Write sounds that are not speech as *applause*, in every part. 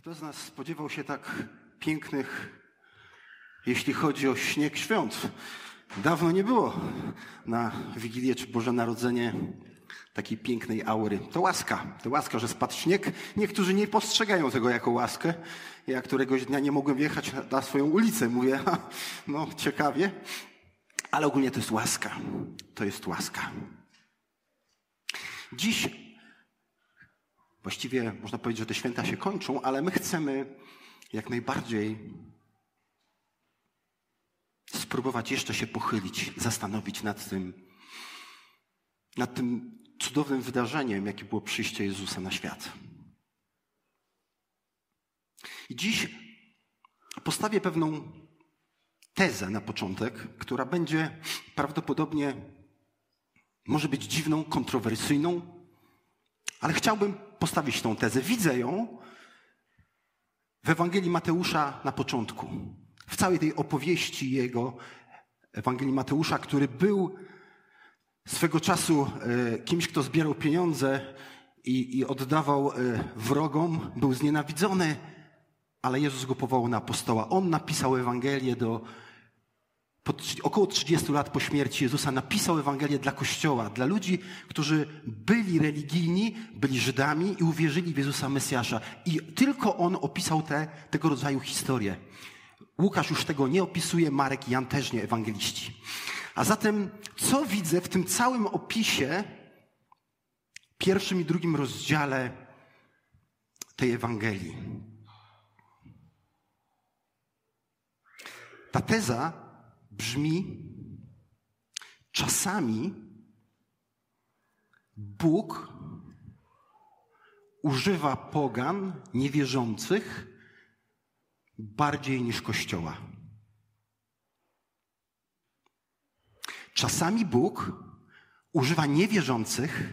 Kto z nas spodziewał się tak pięknych, jeśli chodzi o śnieg świąt? Dawno nie było na Wigilię czy Boże Narodzenie takiej pięknej aury. To łaska. To łaska, że spadł śnieg. Niektórzy nie postrzegają tego jako łaskę. Ja któregoś dnia nie mogłem wjechać na swoją ulicę. Mówię, no ciekawie. Ale ogólnie to jest łaska. To jest łaska. Dziś Właściwie można powiedzieć, że te święta się kończą, ale my chcemy jak najbardziej spróbować jeszcze się pochylić, zastanowić nad tym, nad tym cudownym wydarzeniem, jakie było przyjście Jezusa na świat. I dziś postawię pewną tezę na początek, która będzie prawdopodobnie może być dziwną, kontrowersyjną, ale chciałbym postawić tą tezę. Widzę ją w Ewangelii Mateusza na początku. W całej tej opowieści jego, Ewangelii Mateusza, który był swego czasu e, kimś, kto zbierał pieniądze i, i oddawał e, wrogom, był znienawidzony, ale Jezus go powołał na apostoła. On napisał Ewangelię do po, około 30 lat po śmierci Jezusa napisał Ewangelię dla Kościoła, dla ludzi, którzy byli religijni, byli Żydami i uwierzyli w Jezusa Mesjasza. I tylko on opisał te, tego rodzaju historie. Łukasz już tego nie opisuje, Marek i Jan też nie, ewangeliści. A zatem, co widzę w tym całym opisie, pierwszym i drugim rozdziale tej Ewangelii? Ta teza brzmi: czasami Bóg używa pogan niewierzących bardziej niż Kościoła. Czasami Bóg używa niewierzących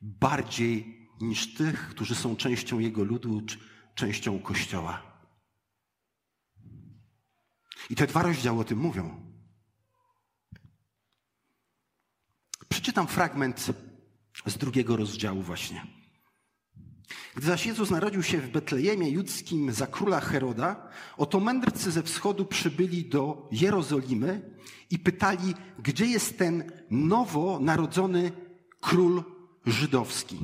bardziej niż tych, którzy są częścią Jego ludu, częścią Kościoła. I te dwa rozdziały o tym mówią. Przeczytam fragment z drugiego rozdziału właśnie. Gdy zaś Jezus narodził się w Betlejemie Judzkim za króla Heroda, oto mędrcy ze wschodu przybyli do Jerozolimy i pytali, gdzie jest ten nowo narodzony król żydowski.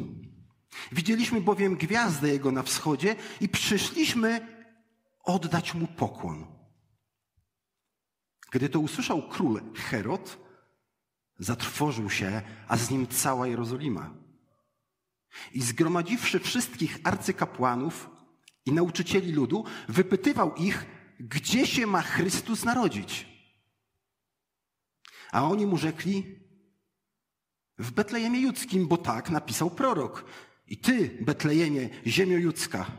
Widzieliśmy bowiem gwiazdę jego na wschodzie i przyszliśmy oddać mu pokłon. Gdy to usłyszał król Herod, zatrwożył się, a z nim cała Jerozolima. I zgromadziwszy wszystkich arcykapłanów i nauczycieli ludu, wypytywał ich, gdzie się ma Chrystus narodzić. A oni mu rzekli, w Betlejemie Judzkim, bo tak napisał prorok. I ty, Betlejemie, ziemio judzka,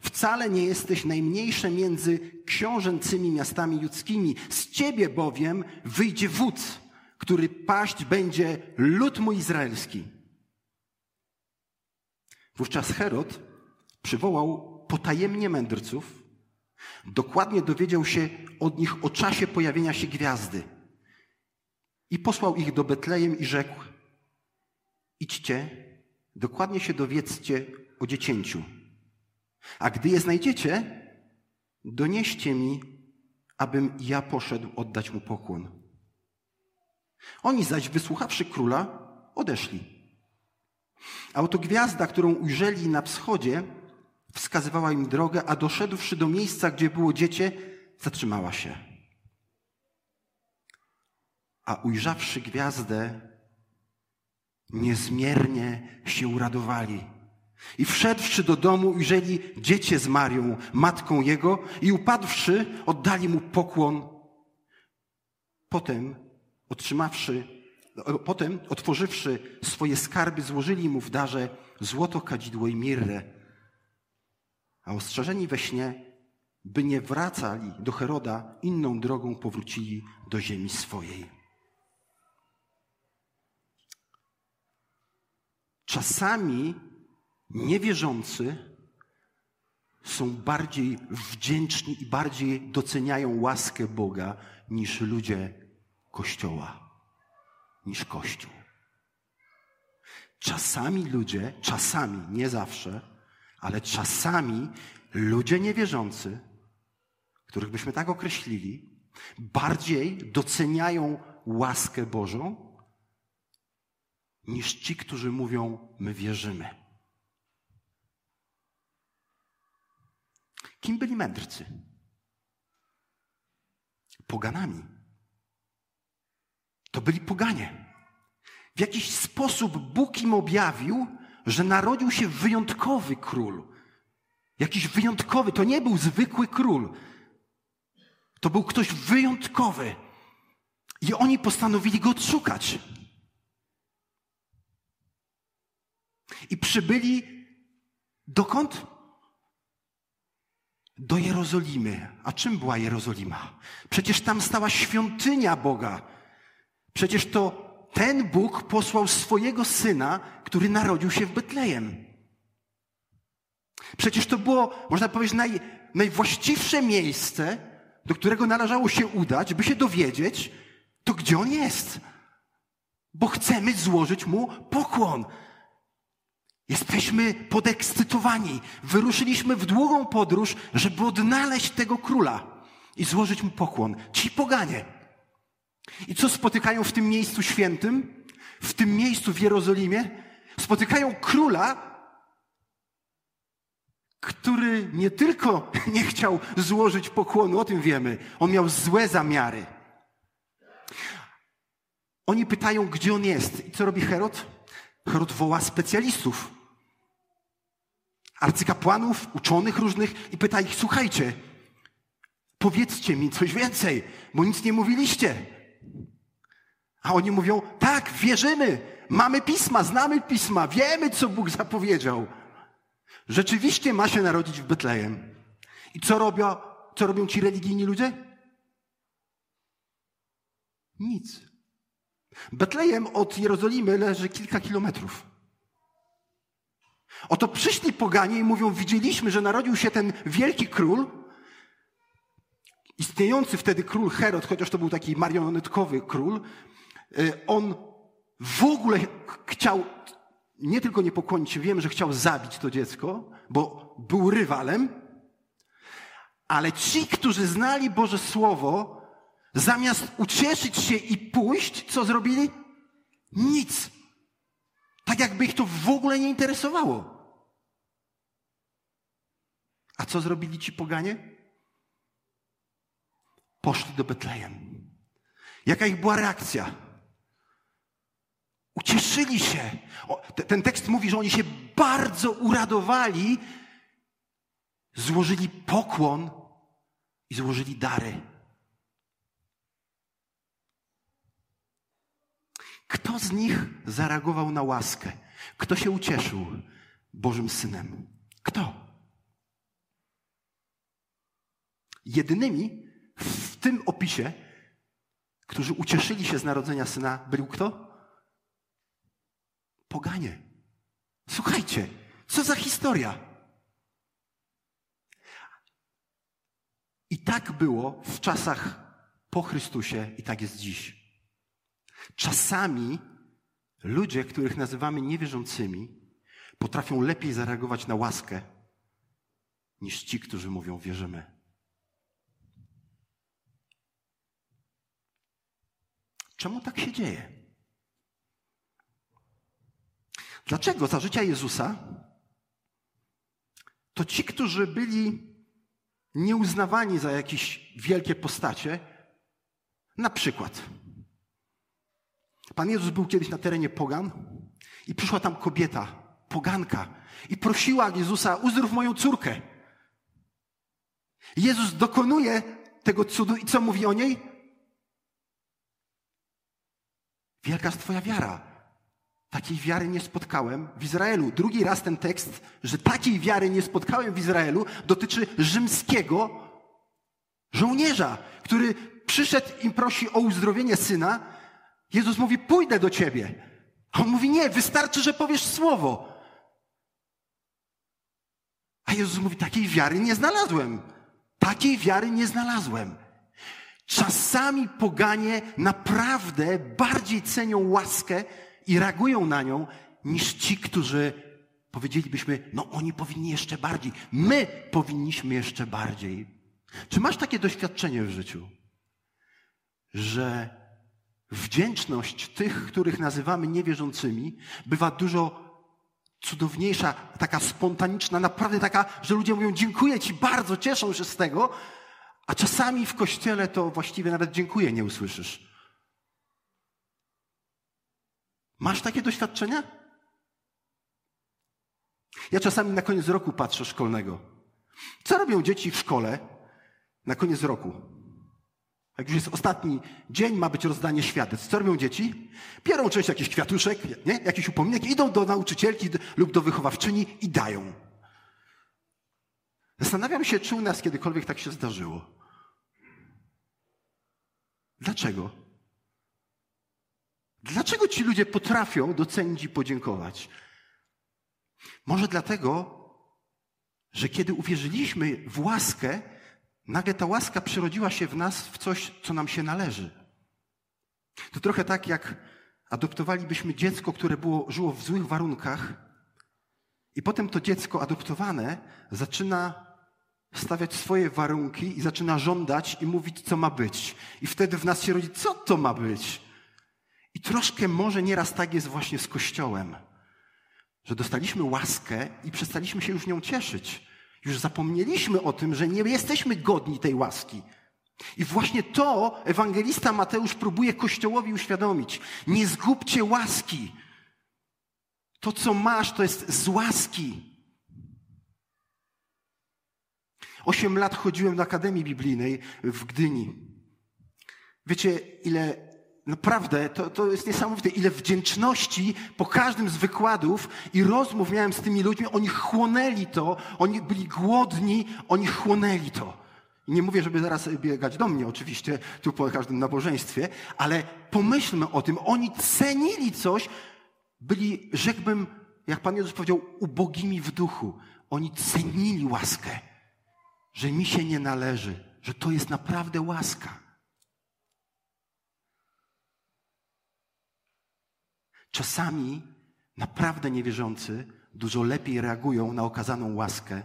Wcale nie jesteś najmniejsze między książęcymi miastami judzkimi. Z ciebie bowiem wyjdzie wódz, który paść będzie lud mój izraelski. Wówczas Herod przywołał potajemnie mędrców, dokładnie dowiedział się od nich o czasie pojawienia się gwiazdy i posłał ich do Betlejem i rzekł: Idźcie, dokładnie się dowiedzcie o dziecięciu a gdy je znajdziecie, donieście mi, abym ja poszedł oddać mu pokłon. Oni zaś, wysłuchawszy króla, odeszli. A oto gwiazda, którą ujrzeli na wschodzie, wskazywała im drogę, a doszedłszy do miejsca, gdzie było dziecię, zatrzymała się. A ujrzawszy gwiazdę, niezmiernie się uradowali. I wszedłszy do domu, ujrzeli dziecię z Marią, matką jego, i upadłszy, oddali mu pokłon. Potem, otrzymawszy, potem, otworzywszy swoje skarby, złożyli mu w darze złoto, kadzidło i mirrę. A ostrzeżeni we śnie, by nie wracali do Heroda, inną drogą powrócili do ziemi swojej. Czasami Niewierzący są bardziej wdzięczni i bardziej doceniają łaskę Boga niż ludzie Kościoła, niż Kościół. Czasami ludzie, czasami, nie zawsze, Ale czasami ludzie niewierzący, których byśmy tak określili, bardziej doceniają łaskę Bożą niż ci, którzy mówią: My wierzymy. Kim byli mędrcy? Poganami. To byli poganie. W jakiś sposób Bóg im objawił, że narodził się wyjątkowy król. Jakiś wyjątkowy, to nie był zwykły król. To był ktoś wyjątkowy. I oni postanowili go odszukać. I przybyli dokąd? Do Jerozolimy. A czym była Jerozolima? Przecież tam stała świątynia Boga. Przecież to ten Bóg posłał swojego syna, który narodził się w Betlejem. Przecież to było, można powiedzieć, naj, najwłaściwsze miejsce, do którego należało się udać, by się dowiedzieć, to gdzie on jest. Bo chcemy złożyć mu pokłon. Jesteśmy podekscytowani. Wyruszyliśmy w długą podróż, żeby odnaleźć tego króla i złożyć mu pokłon. Ci poganie. I co spotykają w tym miejscu świętym? W tym miejscu w Jerozolimie? Spotykają króla, który nie tylko *laughs* nie chciał złożyć pokłonu, o tym wiemy, on miał złe zamiary. Oni pytają, gdzie on jest. I co robi Herod? Herod woła specjalistów, arcykapłanów, uczonych różnych i pyta ich, słuchajcie, powiedzcie mi coś więcej, bo nic nie mówiliście. A oni mówią, tak, wierzymy, mamy pisma, znamy pisma, wiemy, co Bóg zapowiedział. Rzeczywiście ma się narodzić w Betlejem. I co robią, co robią ci religijni ludzie? Nic. Betlejem od Jerozolimy leży kilka kilometrów. Oto przyszli poganie i mówią, widzieliśmy, że narodził się ten wielki król, istniejący wtedy król Herod, chociaż to był taki marionetkowy król, y, on w ogóle chciał nie tylko nie pokłonić się, wiem, że chciał zabić to dziecko, bo był rywalem, ale ci, którzy znali Boże Słowo, zamiast ucieszyć się i pójść, co zrobili? Nic. Tak jakby ich to w ogóle nie interesowało. A co zrobili ci poganie? Poszli do Betlejem. Jaka ich była reakcja? Ucieszyli się. O, ten tekst mówi, że oni się bardzo uradowali, złożyli pokłon i złożyli dary. Kto z nich zareagował na łaskę? Kto się ucieszył Bożym Synem? Kto? Jedynymi w tym opisie, którzy ucieszyli się z narodzenia syna, był kto? Poganie. Słuchajcie, co za historia. I tak było w czasach po Chrystusie i tak jest dziś. Czasami ludzie, których nazywamy niewierzącymi, potrafią lepiej zareagować na łaskę niż ci, którzy mówią wierzymy. Czemu tak się dzieje? Dlaczego za życia Jezusa to ci, którzy byli nieuznawani za jakieś wielkie postacie, na przykład Pan Jezus był kiedyś na terenie Pogan i przyszła tam kobieta, poganka, i prosiła Jezusa, uzdrów moją córkę. Jezus dokonuje tego cudu i co mówi o niej? Wielka jest Twoja wiara. Takiej wiary nie spotkałem w Izraelu. Drugi raz ten tekst, że takiej wiary nie spotkałem w Izraelu, dotyczy rzymskiego żołnierza, który przyszedł i prosi o uzdrowienie syna. Jezus mówi: Pójdę do ciebie. A on mówi: Nie, wystarczy, że powiesz słowo. A Jezus mówi: Takiej wiary nie znalazłem. Takiej wiary nie znalazłem. Czasami poganie naprawdę bardziej cenią łaskę i reagują na nią niż ci, którzy powiedzielibyśmy, no oni powinni jeszcze bardziej, my powinniśmy jeszcze bardziej. Czy masz takie doświadczenie w życiu, że wdzięczność tych, których nazywamy niewierzącymi, bywa dużo cudowniejsza, taka spontaniczna, naprawdę taka, że ludzie mówią dziękuję Ci bardzo, cieszą się z tego, a czasami w kościele to właściwie nawet dziękuję nie usłyszysz. Masz takie doświadczenia? Ja czasami na koniec roku patrzę szkolnego. Co robią dzieci w szkole na koniec roku? Jak już jest ostatni dzień, ma być rozdanie świadectw. Co robią dzieci? Biorą część jakichś kwiatuszek, nie? jakiś upominek, idą do nauczycielki lub do wychowawczyni i dają. Zastanawiam się, czy u nas kiedykolwiek tak się zdarzyło. Dlaczego? Dlaczego ci ludzie potrafią docenić i podziękować? Może dlatego, że kiedy uwierzyliśmy w łaskę, nagle ta łaska przerodziła się w nas w coś, co nam się należy. To trochę tak, jak adoptowalibyśmy dziecko, które było, żyło w złych warunkach, i potem to dziecko adoptowane zaczyna stawiać swoje warunki i zaczyna żądać i mówić, co ma być. I wtedy w nas się rodzi, co to ma być? I troszkę może nieraz tak jest właśnie z Kościołem, że dostaliśmy łaskę i przestaliśmy się już nią cieszyć. Już zapomnieliśmy o tym, że nie jesteśmy godni tej łaski. I właśnie to ewangelista Mateusz próbuje Kościołowi uświadomić. Nie zgubcie łaski. To, co masz, to jest z łaski. Osiem lat chodziłem do Akademii Biblijnej w Gdyni. Wiecie, ile Naprawdę, to, to jest niesamowite, ile wdzięczności po każdym z wykładów i rozmów miałem z tymi ludźmi. Oni chłonęli to, oni byli głodni, oni chłonęli to. I nie mówię, żeby zaraz biegać do mnie, oczywiście, tu po każdym nabożeństwie, ale pomyślmy o tym. Oni cenili coś, byli, rzekłbym, jak Pan Jezus powiedział, ubogimi w duchu. Oni cenili łaskę, że mi się nie należy, że to jest naprawdę łaska. Czasami naprawdę niewierzący dużo lepiej reagują na okazaną łaskę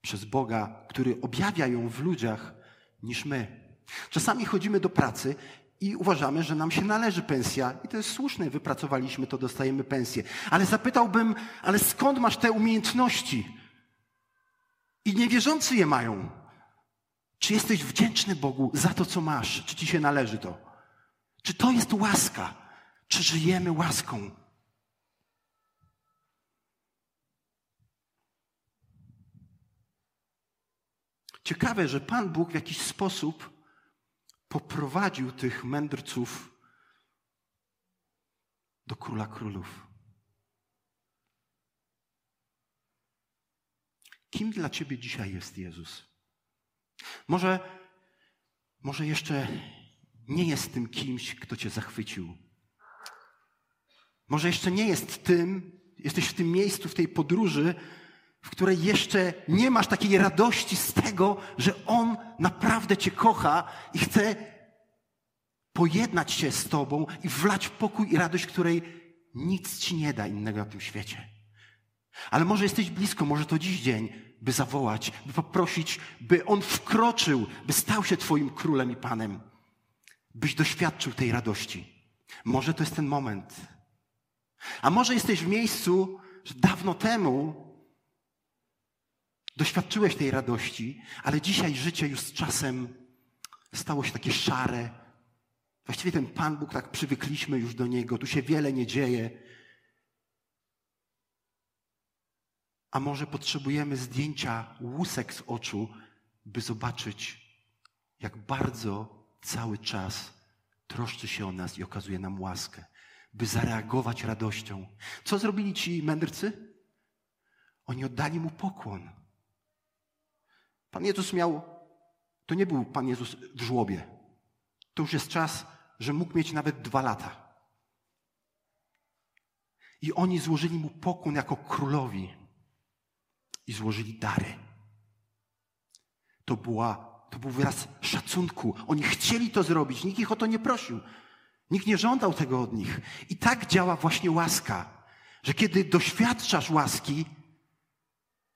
przez Boga, który objawia ją w ludziach niż my. Czasami chodzimy do pracy i uważamy, że nam się należy pensja i to jest słuszne, wypracowaliśmy to, dostajemy pensję. Ale zapytałbym, ale skąd masz te umiejętności? I niewierzący je mają. Czy jesteś wdzięczny Bogu za to, co masz? Czy ci się należy to? Czy to jest łaska? Czy żyjemy łaską? Ciekawe, że Pan Bóg w jakiś sposób poprowadził tych mędrców do króla królów. Kim dla ciebie dzisiaj jest Jezus? Może, może jeszcze nie jest tym kimś, kto cię zachwycił może jeszcze nie jest tym, jesteś w tym miejscu, w tej podróży, w której jeszcze nie masz takiej radości z tego, że On naprawdę Cię kocha i chce pojednać się z Tobą i wlać pokój i radość, której nic Ci nie da innego na tym świecie. Ale może jesteś blisko, może to dziś dzień, by zawołać, by poprosić, by On wkroczył, by stał się Twoim królem i Panem, byś doświadczył tej radości. Może to jest ten moment, a może jesteś w miejscu, że dawno temu doświadczyłeś tej radości, ale dzisiaj życie już z czasem stało się takie szare. Właściwie ten Pan Bóg, tak przywykliśmy już do Niego, tu się wiele nie dzieje. A może potrzebujemy zdjęcia łusek z oczu, by zobaczyć, jak bardzo cały czas troszczy się o nas i okazuje nam łaskę by zareagować radością. Co zrobili ci mędrcy? Oni oddali mu pokłon. Pan Jezus miał, to nie był Pan Jezus w żłobie. To już jest czas, że mógł mieć nawet dwa lata. I oni złożyli mu pokłon jako królowi i złożyli dary. To, była, to był wyraz szacunku. Oni chcieli to zrobić, nikt ich o to nie prosił. Nikt nie żądał tego od nich. I tak działa właśnie łaska, Że kiedy doświadczasz łaski,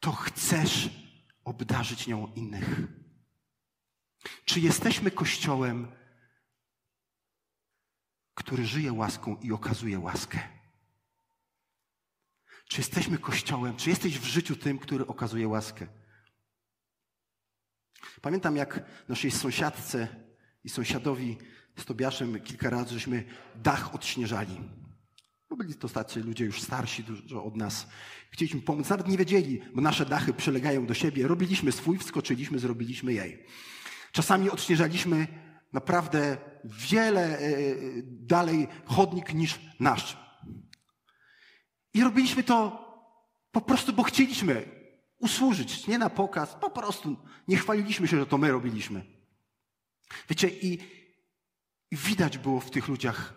to chcesz obdarzyć nią innych. Czy jesteśmy Kościołem, który żyje łaską i okazuje łaskę? Czy jesteśmy Kościołem? Czy jesteś w życiu tym, który okazuje łaskę? Pamiętam, jak naszej sąsiadce i sąsiadowi z Tobiaszem kilka razy żeśmy dach odśnieżali. Bo byli to tacy ludzie już starsi dużo od nas. Chcieliśmy pomóc, nawet nie wiedzieli, bo nasze dachy przylegają do siebie. Robiliśmy swój, wskoczyliśmy, zrobiliśmy jej. Czasami odśnieżaliśmy naprawdę wiele e, dalej chodnik niż nasz. I robiliśmy to po prostu, bo chcieliśmy usłużyć, nie na pokaz, po prostu nie chwaliliśmy się, że to my robiliśmy. Wiecie, i, i widać było w tych ludziach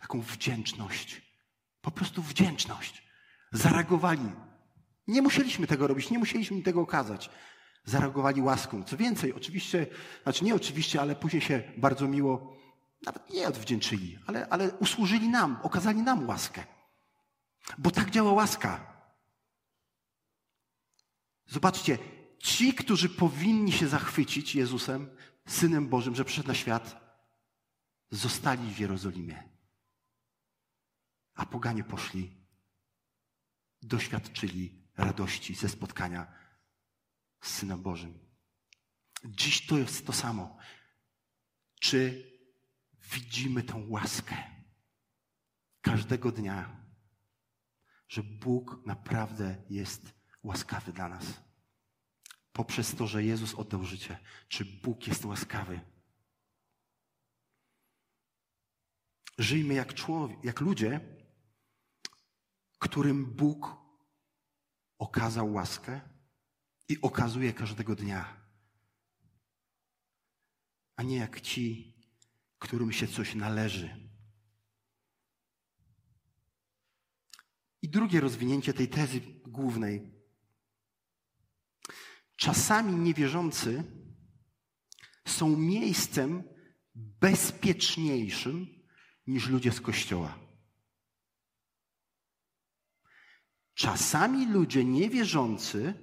taką wdzięczność. Po prostu wdzięczność. Zareagowali. Nie musieliśmy tego robić, nie musieliśmy tego okazać. Zareagowali łaską. Co więcej, oczywiście, znaczy nie oczywiście, ale później się bardzo miło, nawet nie odwdzięczyli, ale, ale usłużyli nam, okazali nam łaskę. Bo tak działa łaska. Zobaczcie, ci, którzy powinni się zachwycić Jezusem, Synem Bożym, że przyszedł na świat, zostali w Jerozolimie. A poganie poszli, doświadczyli radości ze spotkania z Synem Bożym. Dziś to jest to samo. Czy widzimy tą łaskę każdego dnia, że Bóg naprawdę jest łaskawy dla nas? Poprzez to, że Jezus oddał życie. Czy Bóg jest łaskawy? Żyjmy jak człowiek, jak ludzie, którym Bóg okazał łaskę i okazuje każdego dnia. A nie jak ci, którym się coś należy. I drugie rozwinięcie tej tezy głównej. Czasami niewierzący są miejscem bezpieczniejszym niż ludzie z kościoła. Czasami ludzie niewierzący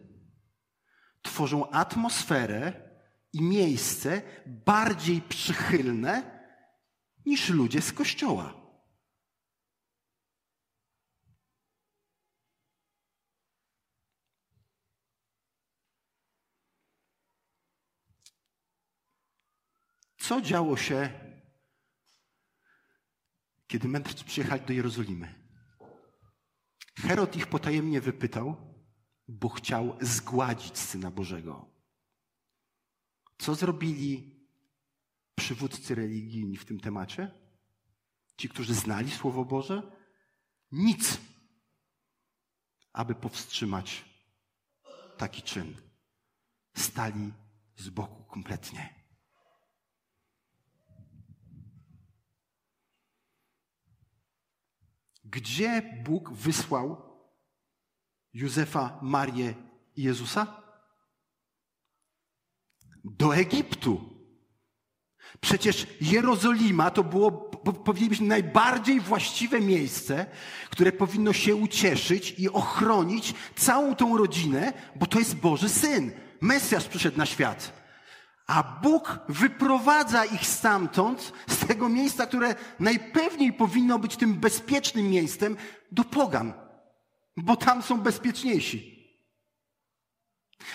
tworzą atmosferę i miejsce bardziej przychylne niż ludzie z kościoła. Co działo się, kiedy mędrcy przyjechali do Jerozolimy? Herod ich potajemnie wypytał, bo chciał zgładzić Syna Bożego. Co zrobili przywódcy religijni w tym temacie? Ci, którzy znali Słowo Boże? Nic, aby powstrzymać taki czyn. Stali z boku kompletnie. Gdzie Bóg wysłał Józefa, Marię i Jezusa? Do Egiptu. Przecież Jerozolima to było, powinno być najbardziej właściwe miejsce, które powinno się ucieszyć i ochronić całą tą rodzinę, bo to jest Boży Syn. Mesjasz przyszedł na świat. A Bóg wyprowadza ich stamtąd, z tego miejsca, które najpewniej powinno być tym bezpiecznym miejscem, do pogan, bo tam są bezpieczniejsi.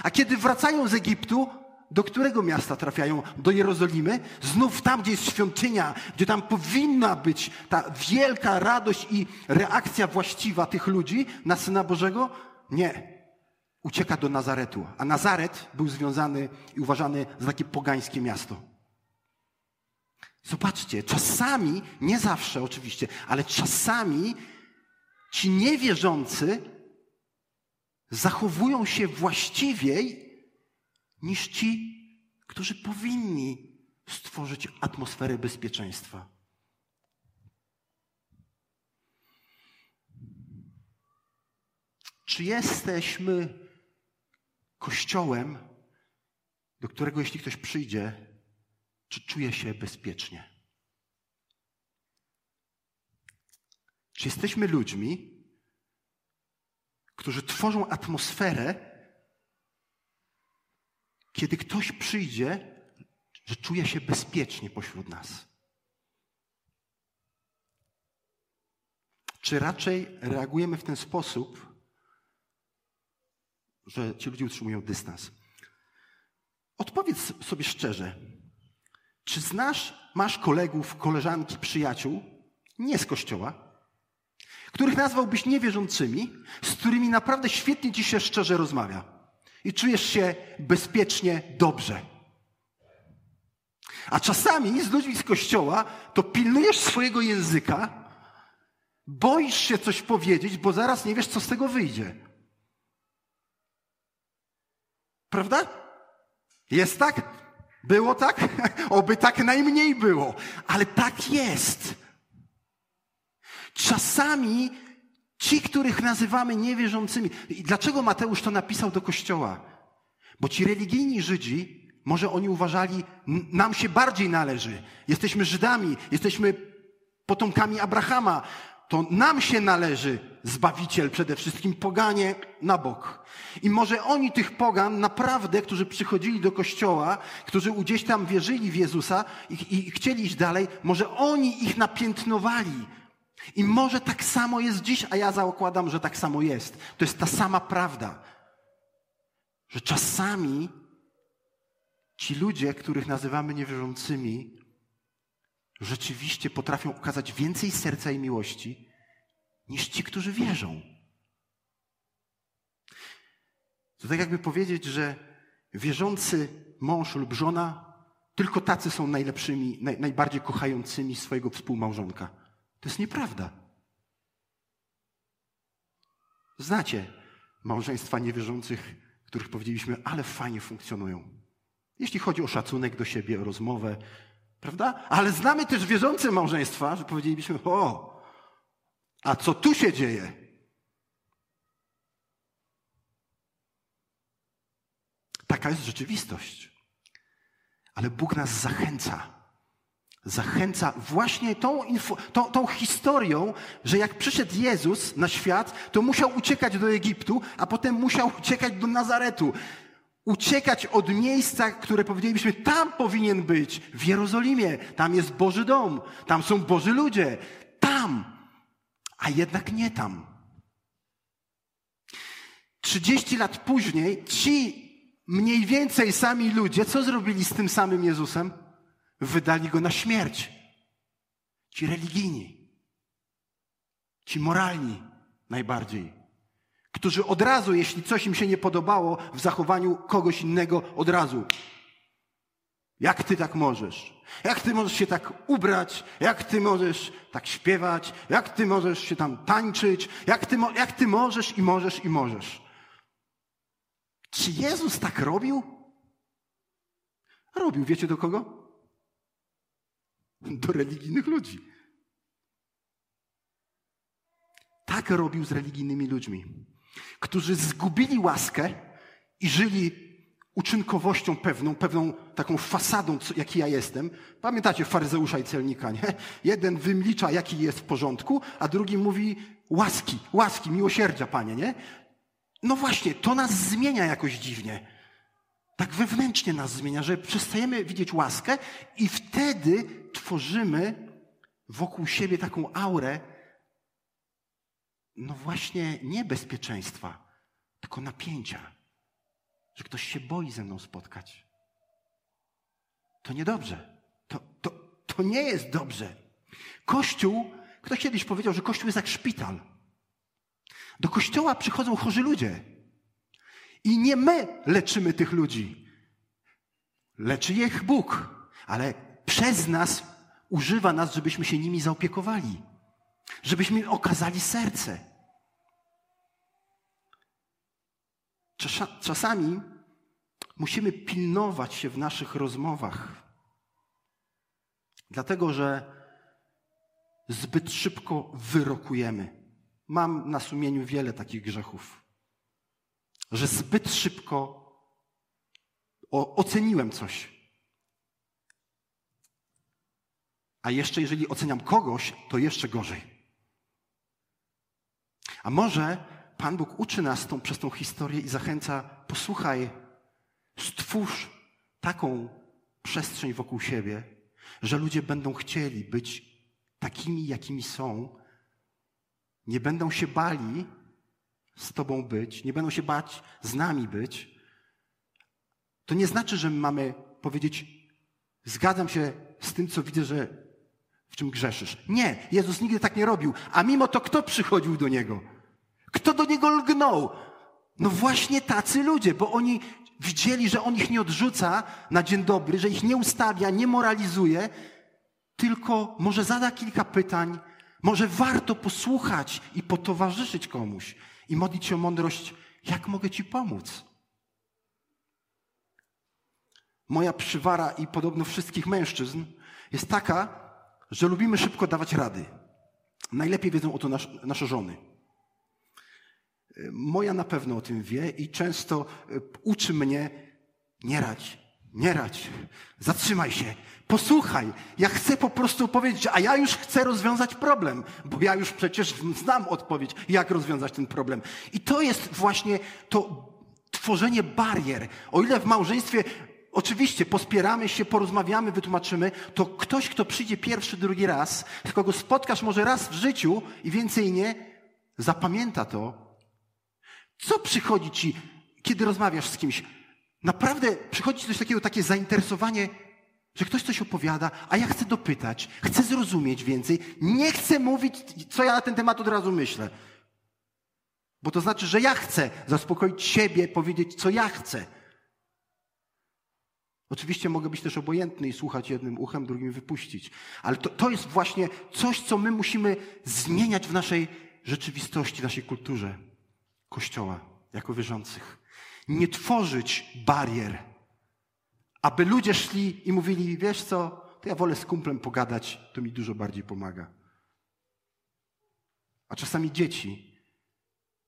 A kiedy wracają z Egiptu, do którego miasta trafiają? Do Jerozolimy? Znów tam, gdzie jest świątynia, gdzie tam powinna być ta wielka radość i reakcja właściwa tych ludzi na Syna Bożego? Nie ucieka do Nazaretu, a Nazaret był związany i uważany za takie pogańskie miasto. Zobaczcie, czasami, nie zawsze oczywiście, ale czasami ci niewierzący zachowują się właściwiej niż ci, którzy powinni stworzyć atmosferę bezpieczeństwa. Czy jesteśmy kościołem, do którego jeśli ktoś przyjdzie, czy czuje się bezpiecznie? Czy jesteśmy ludźmi, którzy tworzą atmosferę, kiedy ktoś przyjdzie, że czuje się bezpiecznie pośród nas. Czy raczej reagujemy w ten sposób, że ci ludzie utrzymują dystans? Odpowiedz sobie szczerze, czy znasz, masz kolegów, koleżanki, przyjaciół, nie z kościoła, których nazwałbyś niewierzącymi, z którymi naprawdę świetnie ci się szczerze rozmawia i czujesz się bezpiecznie, dobrze. A czasami z ludźmi z kościoła to pilnujesz swojego języka, boisz się coś powiedzieć, bo zaraz nie wiesz, co z tego wyjdzie. Prawda? Jest tak? Było tak? *laughs* Oby tak najmniej było, ale tak jest. Czasami ci, których nazywamy niewierzącymi. I dlaczego Mateusz to napisał do kościoła? Bo ci religijni Żydzi, może oni uważali, nam się bardziej należy. Jesteśmy Żydami, jesteśmy potomkami Abrahama. To nam się należy Zbawiciel, przede wszystkim poganie na bok. I może oni tych pogan naprawdę, którzy przychodzili do kościoła, którzy gdzieś tam wierzyli w Jezusa i, i chcieli iść dalej, może oni ich napiętnowali. I może tak samo jest dziś, a ja zakładam, że tak samo jest. To jest ta sama prawda. Że czasami ci ludzie, których nazywamy niewierzącymi, rzeczywiście potrafią okazać więcej serca i miłości niż ci, którzy wierzą. To tak jakby powiedzieć, że wierzący mąż lub żona, tylko tacy są najlepszymi, naj, najbardziej kochającymi swojego współmałżonka. To jest nieprawda. Znacie małżeństwa niewierzących, których powiedzieliśmy, ale fajnie funkcjonują. Jeśli chodzi o szacunek do siebie, o rozmowę, prawda? Ale znamy też wierzące małżeństwa, że powiedzielibyśmy, o, a co tu się dzieje? Taka jest rzeczywistość. Ale Bóg nas zachęca. Zachęca właśnie tą, tą, tą historią, że jak przyszedł Jezus na świat, to musiał uciekać do Egiptu, a potem musiał *laughs* uciekać do Nazaretu. Uciekać od miejsca, które powiedzielibyśmy, tam powinien być, w Jerozolimie. Tam jest Boży dom, tam są Boży ludzie. Tam. A jednak nie tam. Trzydzieści lat później ci mniej więcej sami ludzie, co zrobili z tym samym Jezusem? Wydali go na śmierć. Ci religijni, ci moralni najbardziej, którzy od razu, jeśli coś im się nie podobało w zachowaniu kogoś innego, od razu. Jak ty tak możesz? Jak ty możesz się tak ubrać? Jak ty możesz tak śpiewać? Jak ty możesz się tam tańczyć? Jak ty, jak ty możesz i możesz i możesz? Czy Jezus tak robił? Robił, wiecie do kogo? Do religijnych ludzi. Tak robił z religijnymi ludźmi, którzy zgubili łaskę i żyli uczynkowością pewną, pewną taką fasadą, co, jaki ja jestem. Pamiętacie faryzeusza i celnika, nie? Jeden wymlicza, jaki jest w porządku, a drugi mówi łaski, łaski, miłosierdzia, panie, nie? No właśnie, to nas zmienia jakoś dziwnie. Tak wewnętrznie nas zmienia, że przestajemy widzieć łaskę i wtedy tworzymy wokół siebie taką aurę, no właśnie nie bezpieczeństwa, tylko napięcia, że ktoś się boi ze mną spotkać. To niedobrze. To, to, to nie jest dobrze. Kościół, ktoś kiedyś powiedział, że Kościół jest jak szpital. Do kościoła przychodzą chorzy ludzie. I nie my leczymy tych ludzi. Leczy ich Bóg, ale przez nas używa nas, żebyśmy się nimi zaopiekowali, żebyśmy okazali serce. Czasami musimy pilnować się w naszych rozmowach, dlatego że zbyt szybko wyrokujemy. Mam na sumieniu wiele takich grzechów, że zbyt szybko oceniłem coś. A jeszcze jeżeli oceniam kogoś, to jeszcze gorzej. A może Pan Bóg uczy nas tą, przez tą historię i zachęca, posłuchaj, stwórz taką przestrzeń wokół siebie, że ludzie będą chcieli być takimi, jakimi są, nie będą się bali z Tobą być, nie będą się bać z nami być, to nie znaczy, że my mamy powiedzieć, zgadzam się z tym, co widzę, że w czym grzeszysz. Nie, Jezus nigdy tak nie robił. A mimo to kto przychodził do Niego? Kto do Niego lgnął? No właśnie tacy ludzie, bo oni widzieli, że On ich nie odrzuca na dzień dobry, że ich nie ustawia, nie moralizuje, tylko może zada kilka pytań, może warto posłuchać i potowarzyszyć komuś i modlić się o mądrość, jak mogę Ci pomóc. Moja przywara i podobno wszystkich mężczyzn jest taka, że lubimy szybko dawać rady. Najlepiej wiedzą o to nasz, nasze żony. Moja na pewno o tym wie i często e, uczy mnie nie radź, nie radź, zatrzymaj się, posłuchaj. Ja chcę po prostu powiedzieć, a ja już chcę rozwiązać problem, bo ja już przecież znam odpowiedź, jak rozwiązać ten problem. I to jest właśnie to tworzenie barier. O ile w małżeństwie Oczywiście pospieramy się, porozmawiamy, wytłumaczymy, to ktoś, kto przyjdzie pierwszy, drugi raz, kogo spotkasz może raz w życiu i więcej nie, zapamięta to. Co przychodzi ci, kiedy rozmawiasz z kimś? Naprawdę przychodzi ci coś takiego, takie zainteresowanie, że ktoś coś opowiada, a ja chcę dopytać, chcę zrozumieć więcej, nie chcę mówić, co ja na ten temat od razu myślę. Bo to znaczy, że ja chcę zaspokoić siebie, powiedzieć, co ja chcę. Oczywiście mogę być też obojętny i słuchać jednym uchem, drugim wypuścić. Ale to, to jest właśnie coś, co my musimy zmieniać w naszej rzeczywistości, w naszej kulturze Kościoła, jako wierzących. Nie tworzyć barier, aby ludzie szli i mówili, wiesz co, to ja wolę z kumplem pogadać, to mi dużo bardziej pomaga. A czasami dzieci,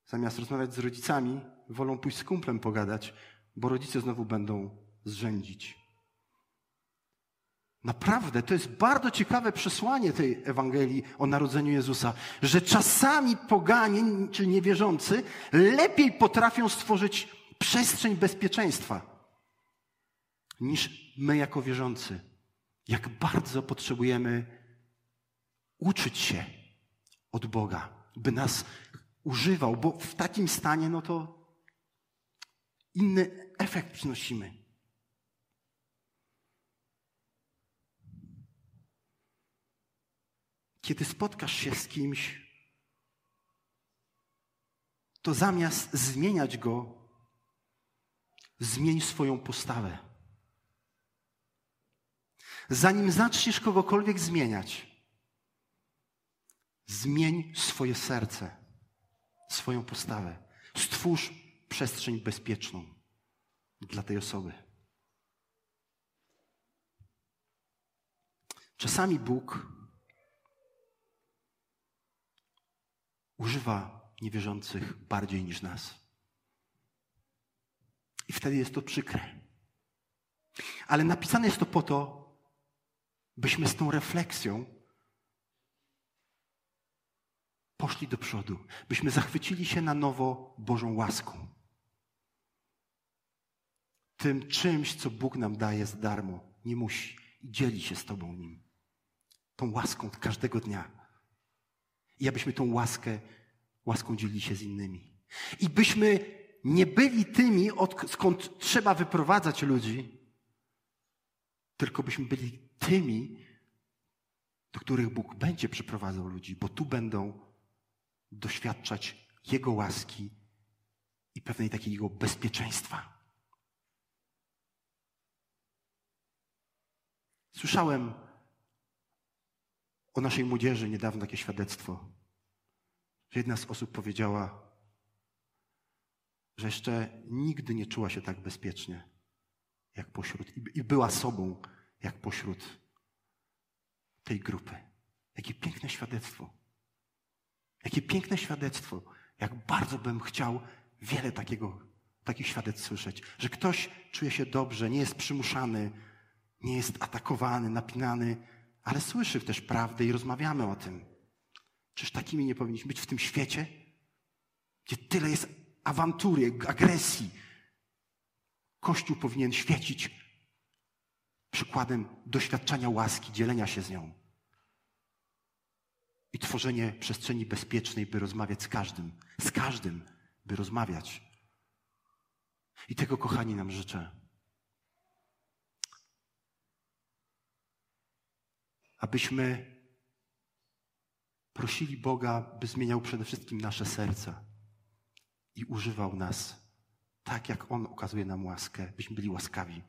zamiast rozmawiać z rodzicami, wolą pójść z kumplem pogadać, bo rodzice znowu będą zrzędzić. Naprawdę, to jest bardzo ciekawe przesłanie tej Ewangelii o narodzeniu Jezusa, że czasami poganie, czy niewierzący, lepiej potrafią stworzyć przestrzeń bezpieczeństwa niż my jako wierzący. Jak bardzo potrzebujemy uczyć się od Boga, by nas używał, bo w takim stanie, no to inny efekt przynosimy. Kiedy spotkasz się z kimś, to zamiast zmieniać go, zmień swoją postawę. Zanim zaczniesz kogokolwiek zmieniać, zmień swoje serce, swoją postawę. Stwórz przestrzeń bezpieczną dla tej osoby. Czasami Bóg używa niewierzących bardziej niż nas. I wtedy jest to przykre. Ale napisane jest to po to, byśmy z tą refleksją poszli do przodu, byśmy zachwycili się na nowo Bożą łaską. Tym czymś, co Bóg nam daje za darmo, nie musi i dzieli się z Tobą nim. Tą łaską każdego dnia i abyśmy tą łaskę, łaską dzielili się z innymi. I byśmy nie byli tymi, od, skąd trzeba wyprowadzać ludzi, tylko byśmy byli tymi, do których Bóg będzie przyprowadzał ludzi, bo tu będą doświadczać Jego łaski i pewnej takiego bezpieczeństwa. Słyszałem o naszej młodzieży niedawno takie świadectwo, że jedna z osób powiedziała, że jeszcze nigdy nie czuła się tak bezpiecznie, jak pośród, i była sobą, jak pośród tej grupy. Jakie piękne świadectwo. Jakie piękne świadectwo. Jak bardzo bym chciał wiele takiego, takich świadectw słyszeć. Że ktoś czuje się dobrze, nie jest przymuszany, nie jest atakowany, napinany, ale słyszy też prawdę i rozmawiamy o tym. Czyż takimi nie powinniśmy być w tym świecie? gdzie tyle jest awantury, agresji. Kościół powinien świecić przykładem doświadczania łaski, dzielenia się z nią i tworzenie przestrzeni bezpiecznej, by rozmawiać z każdym, z każdym, by rozmawiać. I tego, kochani, nam życzę. Abyśmy prosili Boga, by zmieniał przede wszystkim nasze serca i używał nas tak, jak On okazuje nam łaskę, byśmy byli łaskawi.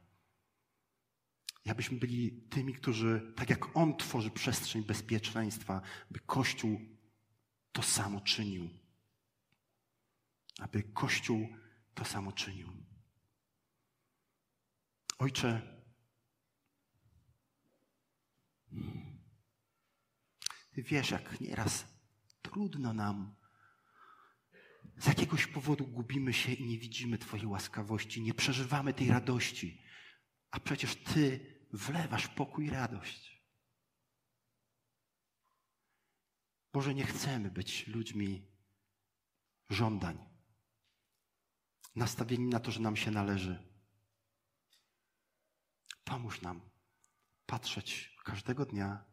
I abyśmy byli tymi, którzy, tak jak On tworzy przestrzeń bezpieczeństwa, by Kościół to samo czynił. Aby Kościół to samo czynił. Ojcze, Ty wiesz, jak nieraz trudno nam. Z jakiegoś powodu gubimy się i nie widzimy Twojej łaskawości, nie przeżywamy tej radości. A przecież Ty wlewasz pokój i radość. Boże, nie chcemy być ludźmi żądań, nastawieni na to, że nam się należy. Pomóż nam patrzeć każdego dnia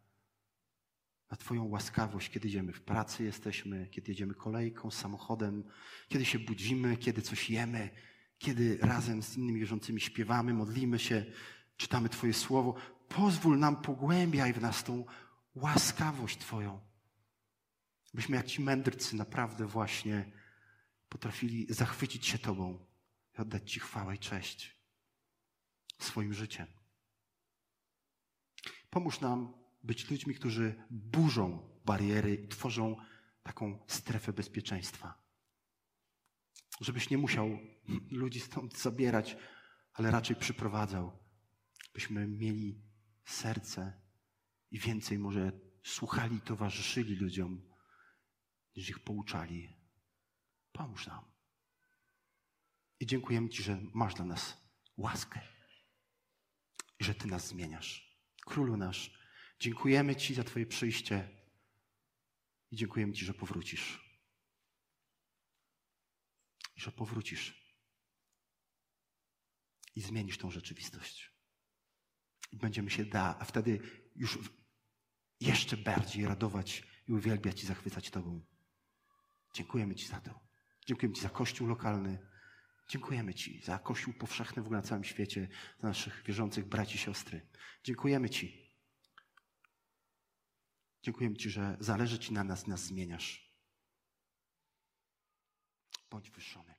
na Twoją łaskawość, kiedy idziemy w pracy, jesteśmy, kiedy jedziemy kolejką, samochodem, kiedy się budzimy, kiedy coś jemy, kiedy razem z innymi wierzącymi śpiewamy, modlimy się, czytamy Twoje słowo. Pozwól nam, pogłębiaj w nas tą łaskawość Twoją. Byśmy jak ci mędrcy naprawdę właśnie potrafili zachwycić się Tobą i oddać Ci chwałę i cześć swoim życiem. Pomóż nam być ludźmi, którzy burzą bariery i tworzą taką strefę bezpieczeństwa. Żebyś nie musiał ludzi stąd zabierać, ale raczej przyprowadzał. Byśmy mieli serce i więcej może słuchali towarzyszyli ludziom, niż ich pouczali. Pomóż nam. I dziękujemy Ci, że masz dla nas łaskę i że Ty nas zmieniasz. Królu nasz, dziękujemy Ci za Twoje przyjście i dziękujemy Ci, że powrócisz. I że powrócisz i zmienisz tą rzeczywistość. I będziemy się da, a wtedy już jeszcze bardziej radować i uwielbiać i zachwycać Tobą. Dziękujemy Ci za to. Dziękujemy Ci za Kościół lokalny. Dziękujemy Ci za Kościół powszechny w ogóle na całym świecie, za naszych wierzących braci i siostry. Dziękujemy Ci. Dziękujemy Ci, że zależy Ci na nas, nas zmieniasz. Bądź wyższony.